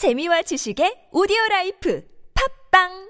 재미와 지식의 오디오 라이프. 팝빵!